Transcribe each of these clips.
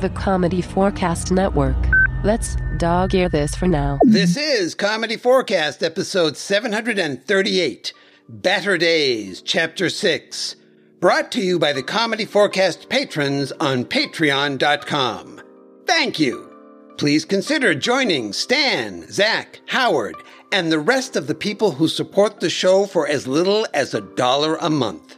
The Comedy Forecast Network. Let's dog ear this for now. This is Comedy Forecast, episode 738, Batter Days, Chapter 6. Brought to you by the Comedy Forecast patrons on patreon.com. Thank you. Please consider joining Stan, Zach, Howard, and the rest of the people who support the show for as little as a dollar a month.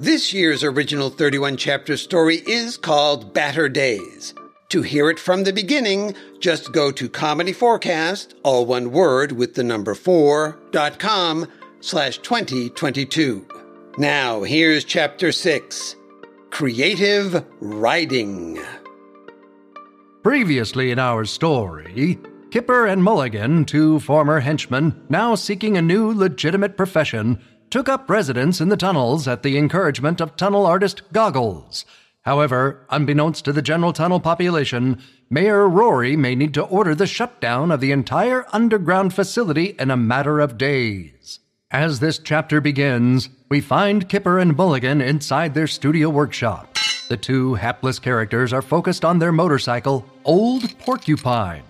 This year's original 31 chapter story is called Batter Days. To hear it from the beginning, just go to Comedy Forecast, all one word with the number four, dot com slash 2022. Now, here's chapter six Creative Riding. Previously in our story, Kipper and Mulligan, two former henchmen, now seeking a new legitimate profession, took up residence in the tunnels at the encouragement of tunnel artist Goggles. However, unbeknownst to the general tunnel population, Mayor Rory may need to order the shutdown of the entire underground facility in a matter of days. As this chapter begins, we find Kipper and Mulligan inside their studio workshop. The two hapless characters are focused on their motorcycle, Old Porcupine.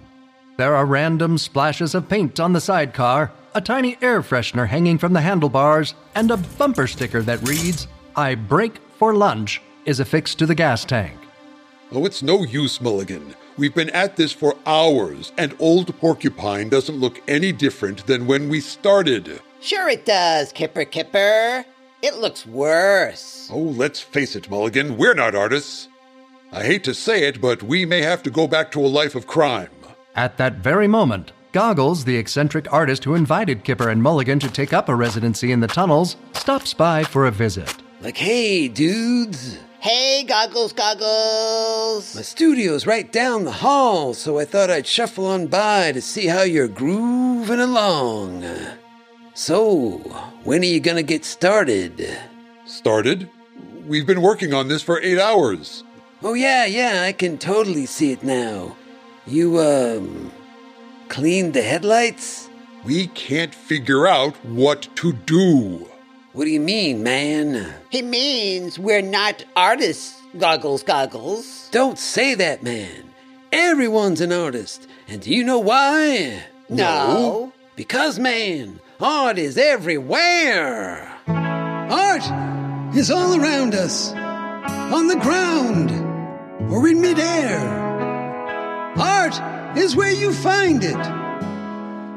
There are random splashes of paint on the sidecar, a tiny air freshener hanging from the handlebars, and a bumper sticker that reads, I break for lunch, is affixed to the gas tank. Oh, it's no use, Mulligan. We've been at this for hours, and Old Porcupine doesn't look any different than when we started. Sure it does, Kipper Kipper. It looks worse. Oh, let's face it, Mulligan, we're not artists. I hate to say it, but we may have to go back to a life of crime. At that very moment, Goggles, the eccentric artist who invited Kipper and Mulligan to take up a residency in the tunnels, stops by for a visit. Like, hey, dudes, Hey, Goggles, Goggles. my studio's right down the hall, so I thought I'd shuffle on by to see how you're grooving along. So, when are you gonna get started? Started? We've been working on this for eight hours. Oh, yeah, yeah, I can totally see it now. You, um, cleaned the headlights? We can't figure out what to do. What do you mean, man? He means we're not artists, Goggles, Goggles. Don't say that, man. Everyone's an artist. And do you know why? No. Because, man, art is everywhere. Art is all around us, on the ground, or in midair. Art is where you find it.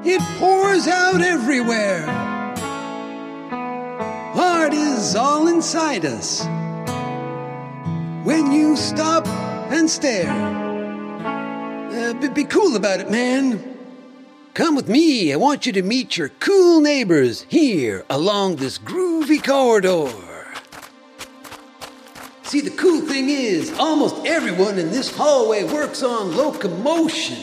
It pours out everywhere. Art is all inside us. When you stop and stare, uh, be, be cool about it, man. Come with me. I want you to meet your cool neighbors here along this groovy corridor. See, the cool thing is, almost everyone in this hallway works on locomotion.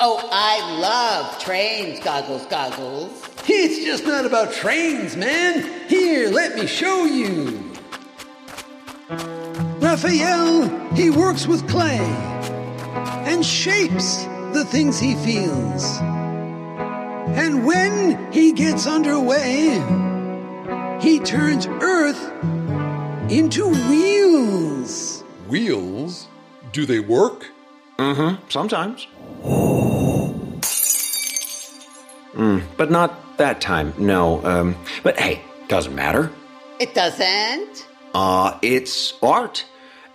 Oh, I love trains, Goggles, Goggles. It's just not about trains, man. Here, let me show you. Raphael, he works with clay and shapes the things he feels. And when he gets underway, he turns earth into wheels. Wheels? Do they work? Mm-hmm. Sometimes. Mm, but not that time. No. Um, but hey, doesn't matter. It doesn't? Uh, it's art,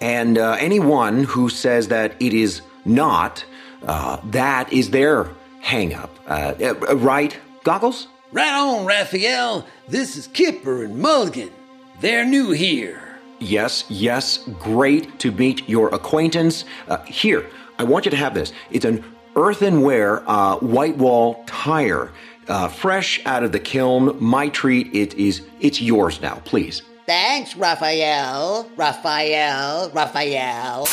and uh, anyone who says that it is not, uh, that is their hang-up. Uh, uh, right, goggles? Right on, Raphael. This is Kipper and Mulligan. They're new here. Yes, yes. Great to meet your acquaintance. Uh, here, I want you to have this. It's an earthenware uh, white wall tire, uh, fresh out of the kiln. My treat. It is. It's yours now, please. Thanks, Raphael. Raphael. Raphael.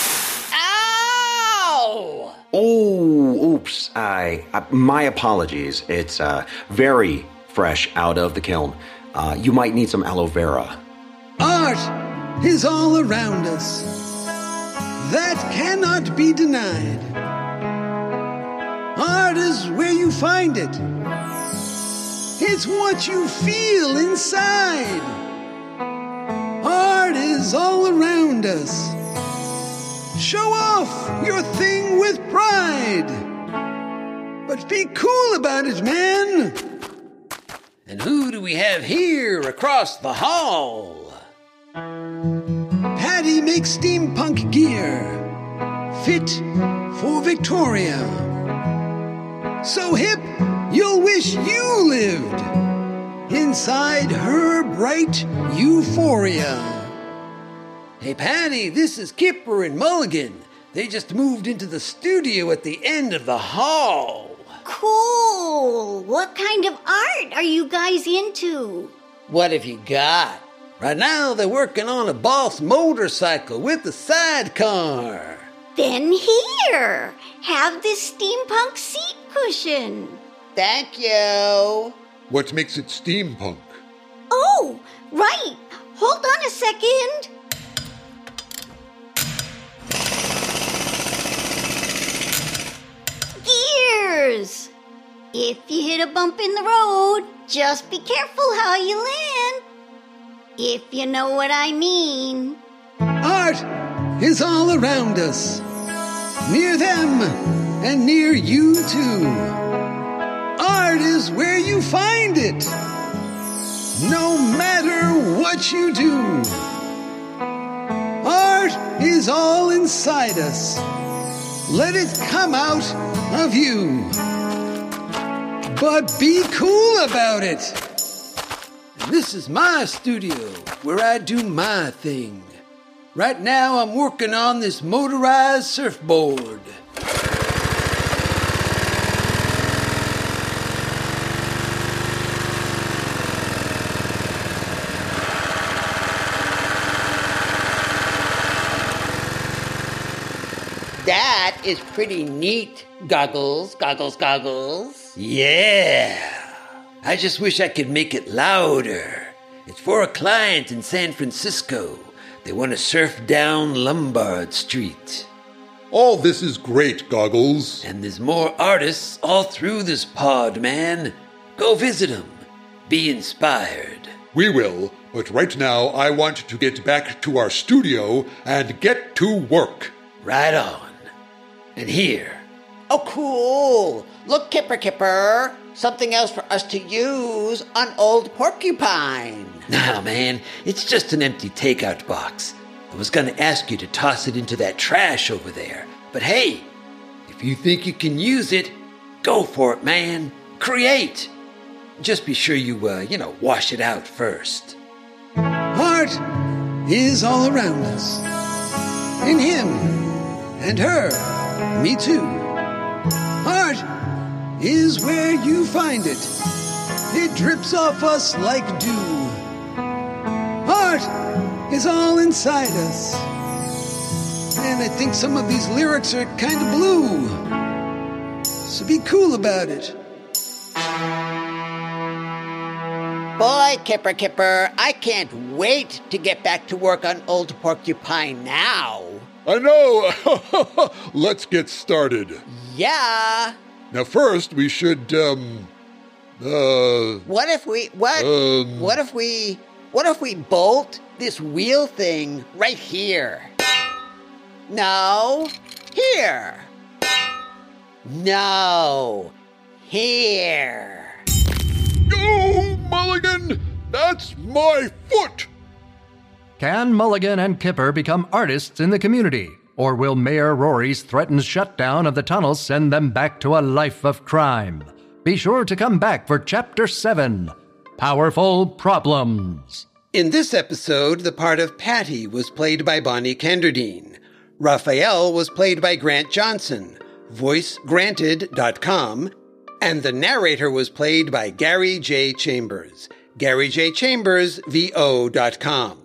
Ow! Oh, oops. I. Uh, my apologies. It's uh, very fresh out of the kiln. Uh, you might need some aloe vera. Art is all around us. That cannot be denied. Art is where you find it. It's what you feel inside. Art is all around us. Show off your thing with pride. But be cool about it, man. And who do we have here across the hall? Patty makes steampunk gear fit for Victoria. So hip, you'll wish you lived inside her bright euphoria. Hey, Patty, this is Kipper and Mulligan. They just moved into the studio at the end of the hall. Cool. What kind of art are you guys into? What have you got? Right now, they're working on a boss motorcycle with a sidecar. Then here, have this steampunk seat cushion. Thank you. What makes it steampunk? Oh, right. Hold on a second. Gears. If you hit a bump in the road, just be careful how you land. If you know what I mean. Art is all around us, near them and near you too. Art is where you find it, no matter what you do. Art is all inside us. Let it come out of you. But be cool about it. This is my studio where I do my thing. Right now, I'm working on this motorized surfboard. That is pretty neat. Goggles, goggles, goggles. Yeah. I just wish I could make it louder. It's for a client in San Francisco. They want to surf down Lombard Street. All this is great, Goggles. And there's more artists all through this pod, man. Go visit them. Be inspired. We will, but right now I want to get back to our studio and get to work. Right on. And here. Oh, cool. Look, Kipper Kipper. Something else for us to use on Old Porcupine. Nah, man, it's just an empty takeout box. I was gonna ask you to toss it into that trash over there. But hey, if you think you can use it, go for it, man. Create. Just be sure you, uh, you know, wash it out first. Art is all around us. In him and her, me too. Art is where you find it. It drips off us like dew. Art is all inside us. And I think some of these lyrics are kind of blue. So be cool about it. Boy, Kipper Kipper, I can't wait to get back to work on Old Porcupine now. I know! Let's get started. Yeah. Now, first, we should, um. Uh. What if we. What? Um. What if we. What if we bolt this wheel thing right here? No. Here. No. Here. Oh, Mulligan! That's my foot! Can Mulligan and Kipper become artists in the community? Or will Mayor Rory's threatened shutdown of the tunnels send them back to a life of crime? Be sure to come back for Chapter 7 Powerful Problems. In this episode, the part of Patty was played by Bonnie Kenderdine. Raphael was played by Grant Johnson, voicegranted.com, and the narrator was played by Gary J. Chambers, GaryJChambersVO.com.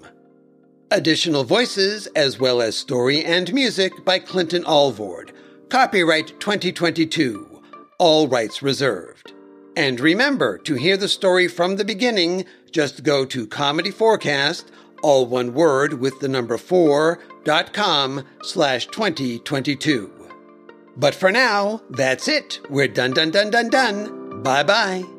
Additional voices, as well as story and music by Clinton Alvord. Copyright 2022. All rights reserved. And remember, to hear the story from the beginning, just go to Comedy Forecast, all one word with the number four, dot com slash 2022. But for now, that's it. We're done, done, done, done, done. Bye bye.